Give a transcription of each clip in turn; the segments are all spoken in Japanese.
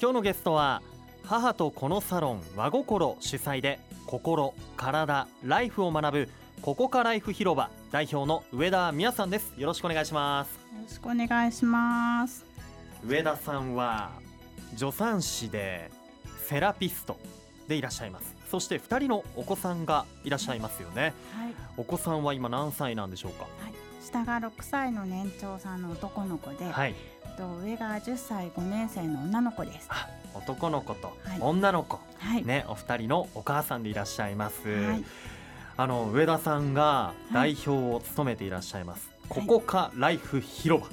今日のゲストは母とこのサロン和心主催で心体ライフを学ぶここかライフ広場代表の上田美也さんです。よろしくお願いします。よろしくお願いします。上田さんは助産師でセラピストでいらっしゃいます。そして2人のお子さんがいらっしゃいますよね、はい、お子さんは今何歳なんでしょうか？はい、下が6歳の年長さんの男の子で、はいと上が10歳5年生の女の子です。あ男の子とはい。女の子、はい、ねお二人のお母さんでいらっしゃいます、はい。あの上田さんが代い表を務めていらっしゃいます、はい。ここかライフ広場、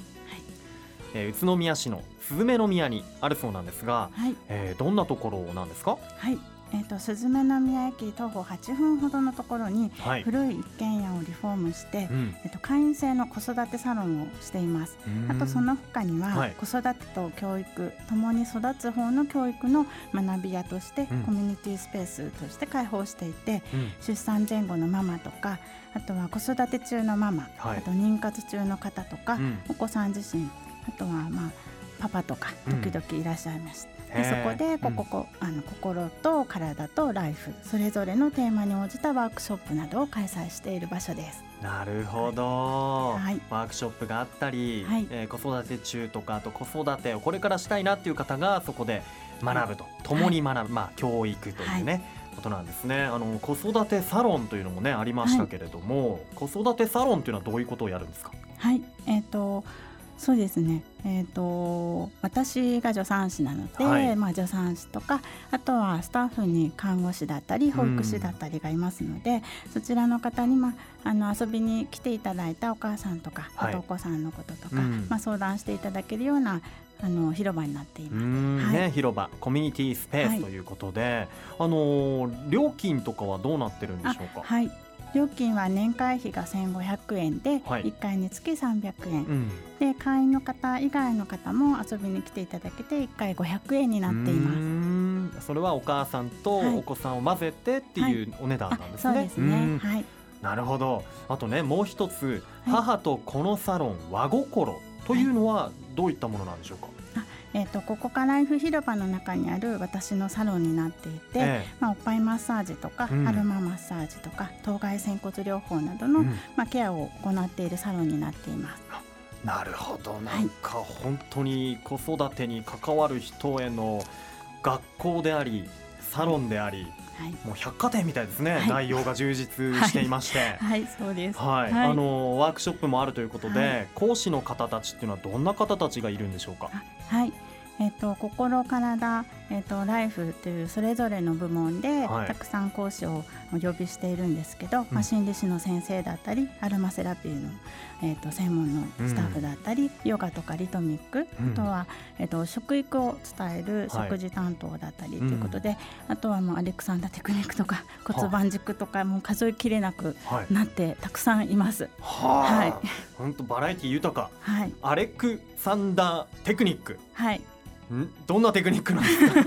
えー宇都宮市のスズメの宮にあるそうなんですが、はい。えーどんなところなんですか？はいえっ、とスズメの宮駅徒歩8分ほどのところにはい、古い一軒家をリフォームして、うん。えっと会員制の子育てサロンをしています。あとその他には、はい。子育てと教育ともに育つ方の教育の学び屋として、うん。コミュニティスペースとして開放していてうん。出産前後のママとかあとは子育て中のママ、はい。あと妊活中の方とか、うん。お子さん自身あとはまあパパとかうん。時々いらっしゃいます、へーでそこでこここ、あの心と体とライフそれぞれのテーマに応じたワークショップなどを開催している場所です。なるほど、はい。ワークショップがあったり、はい。えー子育て中とかあと子育てをこれからしたいなっていう方がそこで学ぶと、共に学ぶ、まあ教育というね、ことなんですね。あの子育てサロンというのもねありましたけれども、子育てサロンというのはどういうことをやるんですか？はい、えっ、とそうですね。えっ、と私が助産師なので、はい。まあ助産師とかあとはスタッフに看護師だったり保育士だったりがいますので、そちらの方にまああの遊びに来ていただいたお母さんとか、はい。お子さんのこととか、うん。まあ相談していただけるようなあの広場になっていうます。ーん、はい。ね広場コミュニティスペーはい。スということで、あのー料金とかはどうなってるんでしょうか、はい。料金は年会費が1500円で、はい1回につき300円、うん、で会員の方以外の方も遊びに来ていただけて1回500円になっています。それはお母さんとはいお子さんを混ぜてっていうお値段なんですね。そうですうね。んはい。なるほど。あとねもう一つ、はい母とこのサロン和心というのはどういったものなんでしょうか？えっ、とここからライフ広場の中にある私のサロンになっていて、えまあおっぱいマッサージとか、うんアロママッサージとか、頭蓋仙骨療法などの、うんまあケアを行っているサロンになっています。なるほど。なんか本当に子育てに関わる人への学校でありサロンであり、はい。もう百貨店みたいですね。はい内容が充実していまして。はい、そうです。はい、はいあのワークショップもあるということで、はい講師の方たちっていうのはどんな方たちがいるんでしょうか？はい。えっ、と心体えっ、とライフというそれぞれの部門で、はいたくさん講師をお呼びしているんですけど、うんまあ心理師の先生だったり、アロマセラピーのえっ、と専門のスタッフだったり、ヨガとかリトミック、うんあとはえっ、と食育を伝えるはい食事担当だったりということで、あとはもうアレクサンダーテクニックとか骨盤軸とかもう数えきれなくはい。なってたくさんいます。ははいあ、本当バラエティ豊か。はいアレクサンダーテクニック。はい。ん？どんなテクニックなんですか？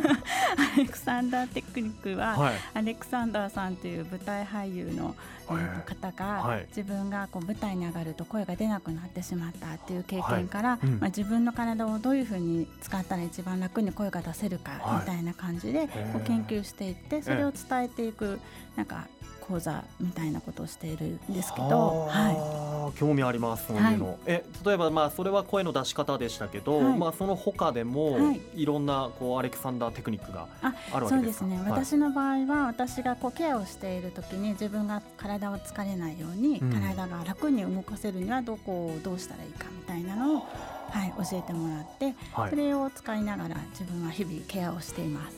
アレクサンダーテクニックは、はい。アレクサンダーさんという舞台俳優の、え方が、はい。自分がこう舞台に上がると声が出なくなってしまったっていう経験から、い。うん。まあ、自分の体をどういうふうに使ったら一番楽に声が出せるかはい。みたいな感じで、ー。こう研究していってそれを伝えていくなんか講座みたいなことをしているんですけど、はい、はあ興味ありますそういうの、え例えばまあそれは声の出し方でしたけど、はい。まあその他でも、はい。い、ろんなこうアレクサンダーテクニックがああるわけでか？そうですすね、はい私の場合は私がこうケアをしている時に自分が体を疲れないように、うん。体が楽に動かせるにはどこをどうしたらいいかみたいなのを、はい、教えてもらって、はい。それを使いながら自分は日々ケアをしています。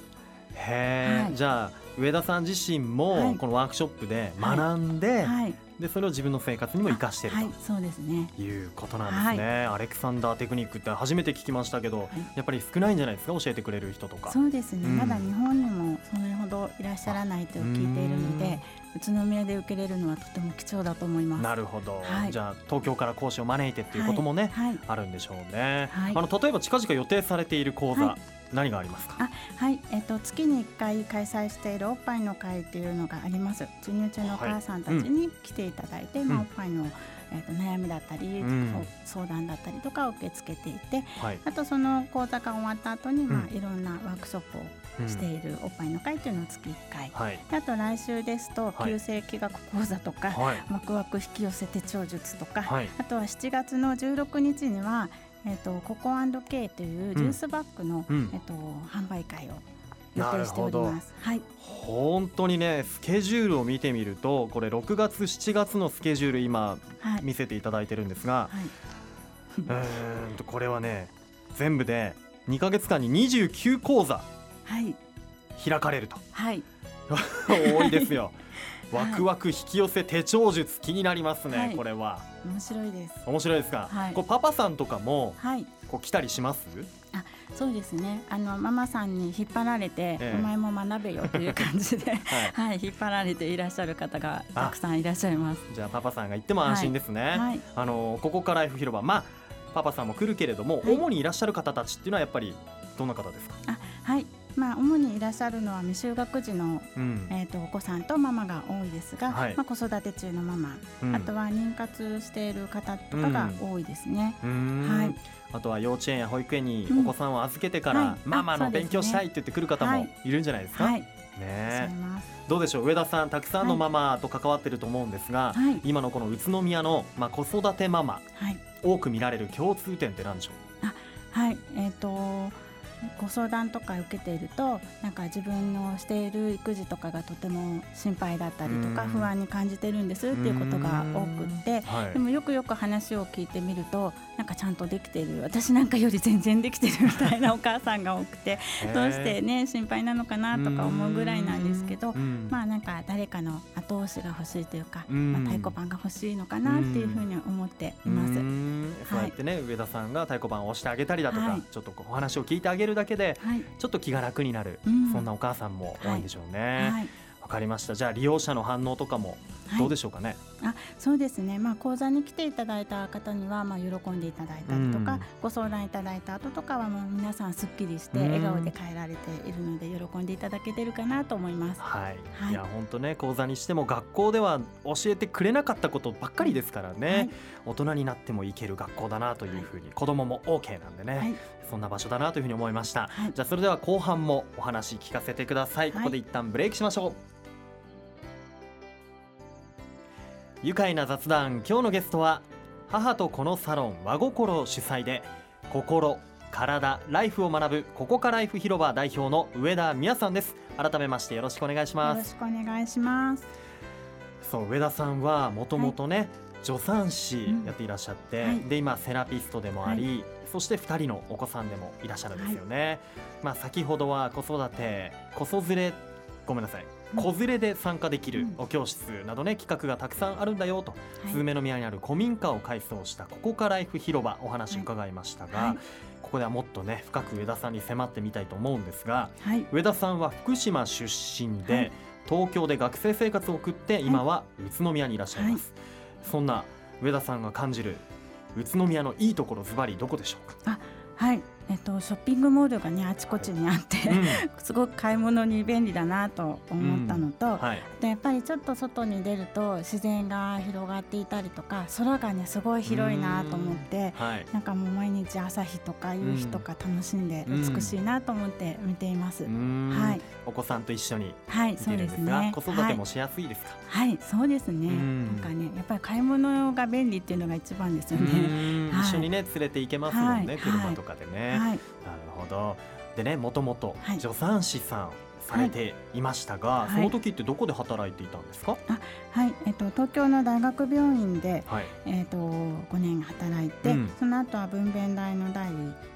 へえ、はい。じゃあ上田さん自身はい。もこのワークショップで学んで、はい、でそれを自分の生活にも生かしていると。はい、そうですね。いうことなんですね、アレクサンダーテクニックって初めて聞きましたけど、やっぱり少ないんじゃないですか？教えてくれる人とか。そうですね、うん。まだ日本にもそれほどいらっしゃらないと聞いているので宇都宮で受けれるのはとても貴重だと思います。なるほど、はい。じゃあ東京から講師を招いてっていうこともね、はい、あるんでしょうね、はい。あの例えば近々予定されている講座、はい何がありますか？あはい、えっと月に1回開催しているおっぱいの会っていうのがあります。授乳中のお母さんたちに来ていただいて、まあうんおっぱいのえー、と悩みだったり、うん。相談だったりとかを受け付けていてはい。あとその講座が終わった後に、まあうんいろんなワークショップをしているおっぱいの会というのを月1回、はい。であと来週ですとはい。旧世紀学講座とか、はい。ワクワク引き寄せ手帳術とか、はい。あとは7月の16日には、えー、とココケというジュースバッグの、うん。えー、と販売会を予定しております。はい、本当にねスケジュールを見てみるとこれ6月7月のスケジュール今はい、見せていただいてるんですが、はい、うーんとこれはね全部で2ヶ月間に29講座はい、開かれると。はい、多いですよ。はいワクワク引き寄せ手帳術気になりますね、はい。これは。面白いです。面白いですか、はい。こうパパさんとかもはい、こう来たりします？そうですね。あのママさんに引っ張られて、ええ。お前も学べよという感じで、はい。はい、引っ張られていらっしゃる方がたくさんいらっしゃいます。じゃあパパさんが行っても安心ですね、はい、あのここから広場まあパパさんも来るけれども、はい。主にいらっしゃる方たちっていうのはやっぱりどんな方ですか、あ、はい。まあ主にいらっしゃるのは未就学児のうん。えー、とお子さんとママが多いですが、はい。まあ、子育て中のママ、うん。あとは妊活している方とかが多いですね。はい。あとは幼稚園や保育園にうん。お子さんを預けてから、はい。ママの勉強したいって言ってくる方もはい。いるんじゃないですか、はい、ね。どうでしょう？上田さんたくさんのママと関わってると思うんですが、はい、今のこの宇都宮の、まあ、子育てママはい、多く見られる共通点って何でしょはい、えっ、と。ご相談とか受けているとなんか自分のしている育児とかがとても心配だったりとかうん。不安に感じてるんですっていうことが多くってう、はい。でもよくよく話を聞いてみるとなんかちゃんとできてる。私なんかより全然できてるみたいなお母さんが多くてどうしてね心配なのかなとか思うぐらいなんですけどうんまあなんか誰かの後押しが欲しいというか、うん。まあ、太鼓判が欲しいのかなっていうふうに思っています。そうやってね、上田さんが太鼓判を押してあげたりだとか、はい。ちょっとお話を聞いてあげるだけではい、ちょっと気が楽になる、うん。そんなお母さんも多いんでしょうね。かりました。じゃあ利用者の反応とかもどうでしょうかね？あそうですね、まあ、講座に来ていただいた方には、まあ、喜んでいただいたりとか、うん。ご相談いただいた後とかはもう皆さんすっきりしてうん。笑顔で帰られているので喜んでいただけてるかなと思います。はい、はい。いや本当ね講座にしても学校では教えてくれなかったことばっかりですからね、はい。大人になっても行ける学校だなというふうに、子供も OK なんでね、はい。そんな場所だなというふうに思いました、はい。じゃあそれでは後半もお話聞かせてください、はい。ここで一旦ブレイクしましょう愉快な雑談今日のゲストは母と子のサロン和心主催で心体ライフを学ぶここかライフ広場代表の上田美也さんです。改めましてよろしくお願いしよます。ろしくお願い。します。そう上田さんはもともとね、助産師うんやっていらっしゃって、はい。で今セラピストでもあり、そして2人のお子さんでもいらっしゃるんですよね、まあ先ほどは子育て子育れごめんなさい。うん子連れで参加できるうん。お教室などね企画がたくさんあるんだよと、はい。スズメの宮にある古民家を改装したここからライフ広場お話伺いましたが、はい。ここではもっとね深く上田さんに迫ってみたいと思うんですがはい、上田さんは福島出身で、はい。東京で学生生活を送って今は宇都宮にいらっしゃいます、そんな上田さんが感じる宇都宮のいいところズバリどこでしょうか、はい、えっとショッピングモールがねあちこちにあって、すごく買い物に便利だなと思ったのと、はい、でやっぱりちょっと外に出ると自然が広がっていたりとか空がねすごい広いなと思ってはい、なんかもう毎日朝日とか夕日とか楽しんでうん。美しいなと思って見ています。うーん。はい。お子さんと一緒にはい、見てるんですすが、ね。子育てもしやすいですか、はい、はい、そうですね。うん。なんかね、やっぱり買い物が便利っていうのが一番ですようね。一緒にね連れて行けますもんね、はい。車とかでね、はい、なるほど。でねもともとはい。助産師さんされていましたが、はい。その時ってどこで働いていたんですか？はい、えっと東京の大学病院ではい、えっと5年働いて、うん。その後は分娩台の代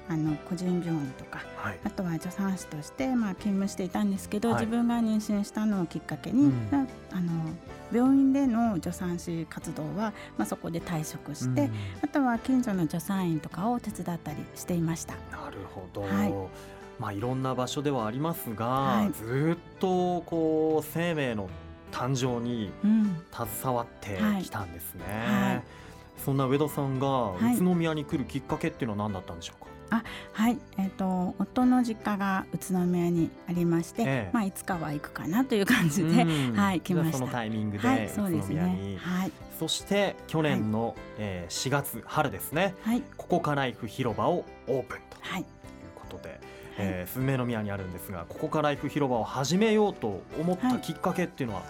あの個人病院とかはい。あとは助産師としてまあ勤務していたんですけど、はい。自分が妊娠したのをきっかけに、うん。なあの病院での助産師活動は、まあ、そこで退職して、うん。あとは近所の助産院とかを手伝ったりしていました。なるほど、はいまあいろんな場所ではありますが、はい。ずーっとこう生命の誕生にうん、携わってきたんですね、はい。そんな上田さんがい。宇都宮に来るきっかけっていうのは何だったんでしょうか、はい、えっ、と夫の実家が宇都宮にありまして、ええ。まあいつかは行くかなという感じで、うん。はい来ました。そのタイミングではい、宇都そうです宮に、ね。はい、そして去年の、えー4月春ですね。はい、ここかライフ広場をオープンとはい、いうことで、えー、スズメの宮にあるんですがここかライフ広場を始めようと思ったはいきっかけっていうのは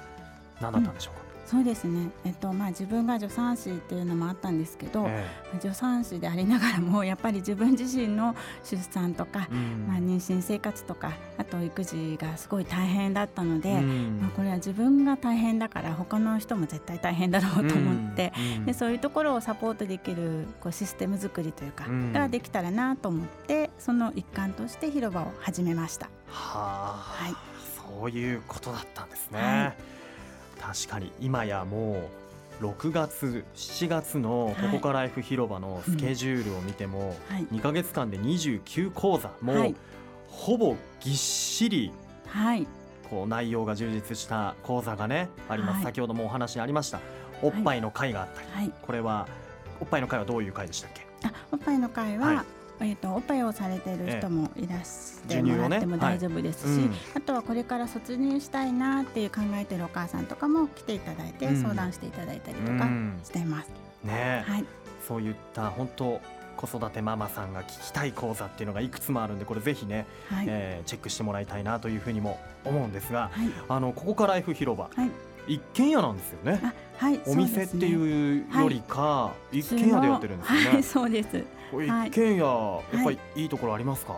何だったんでしょうか、そうですね。えっ、とまあ自分が助産師っていうのもあったんですけど、え助産師でありながらもやっぱり自分自身の出産とかえ、うん。まあ妊娠生活とかあと育児がすごい大変だったので、うん。まあこれは自分が大変だから他の人も絶対大変だろうと思って。うん。でそういうところをサポートできるこうシステム作りというか、うん。ができたらなと思ってその一環として広場を始めました。はあ、はい。そういうことだったんですね、は確かに今やもう6月7月のここかライフ広場のスケジュールを見ても、はい、2ヶ月間で29講座もう、はい。ほぼぎっしりはい、こう内容が充実した講座がねあります、はい。先ほどもお話にありましたおっぱいの会があったり、はい、これはおっぱいの会はどういう会でしたっけ？あおっぱいの会は、はいえっ、とおっぱいをされている人もいらしてもらっても大丈夫ですし、うん。あとはこれから卒乳したいなっていう考えてるお母さんとかも来ていただいて、うん。相談していただいたりとかうん。しています。ね。えはい、そういった本当子育てママさんが聞きたい講座っていうのがいくつもあるんでこれぜひね、はい、えーチェックしてもらいたいなというふうにも思うんですがはい、あのここかライフ広場、はい。一軒家なんですよね。あ、はい、お店ってういうよりか、一軒家でやってるんですよね、はい、そうです。一軒家やっぱりい。いところありますか、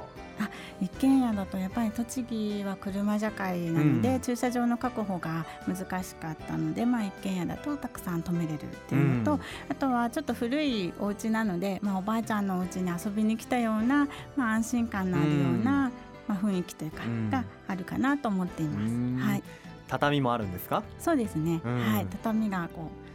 一軒家だとやっぱり栃木は車社会なので、うん。駐車場の確保が難しかったので、まあ、一軒家だとたくさん泊めれるっていうのと、うん。あとはちょっと古いお家なので、まあ、おばあちゃんのお家に遊びに来たような、まあ、安心感のあるような、まあ、雰囲気というか、うん。があるかなと思っています。うん。はい、畳もあるんですか？そうですね、うん。はい、畳がこう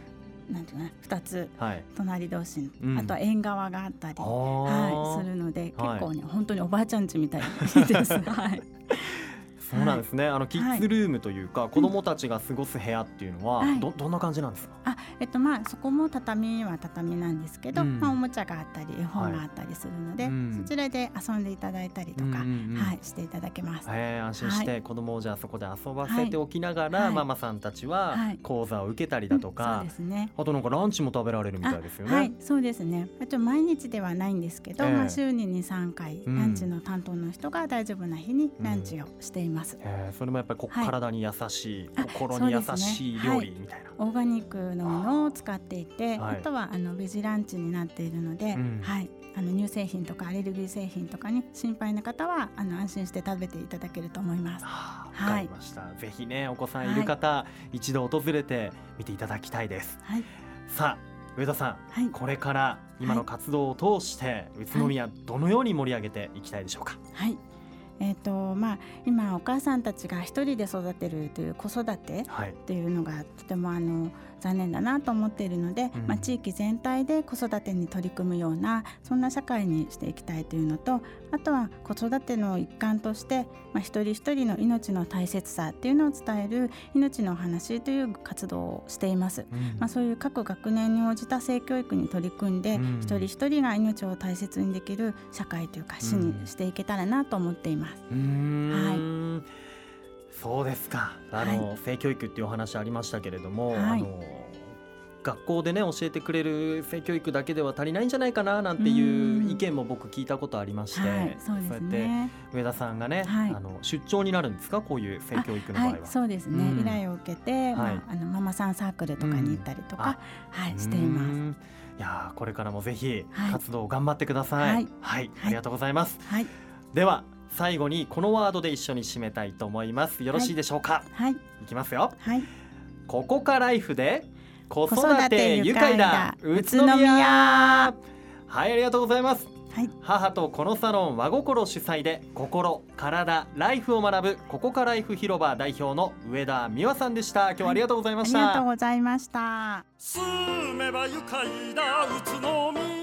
なんていうの2つはい隣同士、うんあとは縁側があったり。あはい、ーするので、はい結構ね、本当におばあちゃん家みたいです。はい。そうなんですね、あのキッズルームというか、子供たちが過ごす部屋っていうのは、はい。どどんな感じなんですか、あ、えっとまあそこも畳は畳なんですけど、うん。まあおもちゃがあったり絵本があったりするので、うん。そちらで遊んでいただいたりとか、うんうんうん。はいしていただけます。えー安心して子供をじゃあそこで遊ばせておきながら、はい。ママさんたちははい。講座を受けたりだとうんかそう、ですね。あとなんかランチも食べられるみたいですよね。はい、そうですね。あと毎日ではないんですけど、ええ。まあ週に2、3回、うんランチの担当の人が大丈夫な日にランチをしています。えーそれもやっぱりこはい体に優しい、あ心に優しい料理みたいな。オーガニックのものを使っていて、はいあとはあのベジランチになっているので、うんはい、あの乳製品とかアレルギー製品とかに心配な方はあの安心して食べていただけると思います。はあ、はいわかりました。ぜひねお子さんいる方、一度訪れて見ていただきたいです。はい、さあ上田さん、はい、これから今の活動を通して、宇都宮どのように盛り上げていきたいでしょうか？はい。えっ、とまあ今お母さんたちが一人で育てるという子育てはい。っていうのがとてもあの残念だなと思っているので、うん。まあ、地域全体で子育てに取り組むようなそんな社会にしていきたいというのとあとは子育ての一環として、まあ、一人一人の命の大切さっていうのを伝える命のお話という活動をしています。うん。まあ、そういう各学年に応じた性教育に取り組んで、うん。一人一人が命を大切にできる社会というか市にしていけたらなと思っています。うーんそうですか。あの、は性教育っていうお話ありましたけれども、はい。あの学校でね教えてくれる性教育だけでは足りないんじゃないかななんていう意見も僕聞いたことありまして、はい、そうですやってね。上田さんがね、はい。あの出張になるんですか？こういう性教育の場合は。はい、そうですね、うん。依頼を受けて、まはい。あ、あのママさんサークルとかに行ったりとか、はい、しています。ん。いやーこれからもぜひはい。活動を頑張ってください。はいはい、ありがとうございます。はい、では最後にこのワードで一緒に締めたいと思います。よろしいでしょうか？はい、い、きますよ。はい、ここかライフで子子育育て愉快快だだ宇都宇都宮宮はいありがとうございます。はい、母とこのサロン和心主催で心体ライフを学ぶここかライフ広場代表の上田美和さんでした。今日はありがとうございました、ありがとうございました。住めば愉快だ宇都宮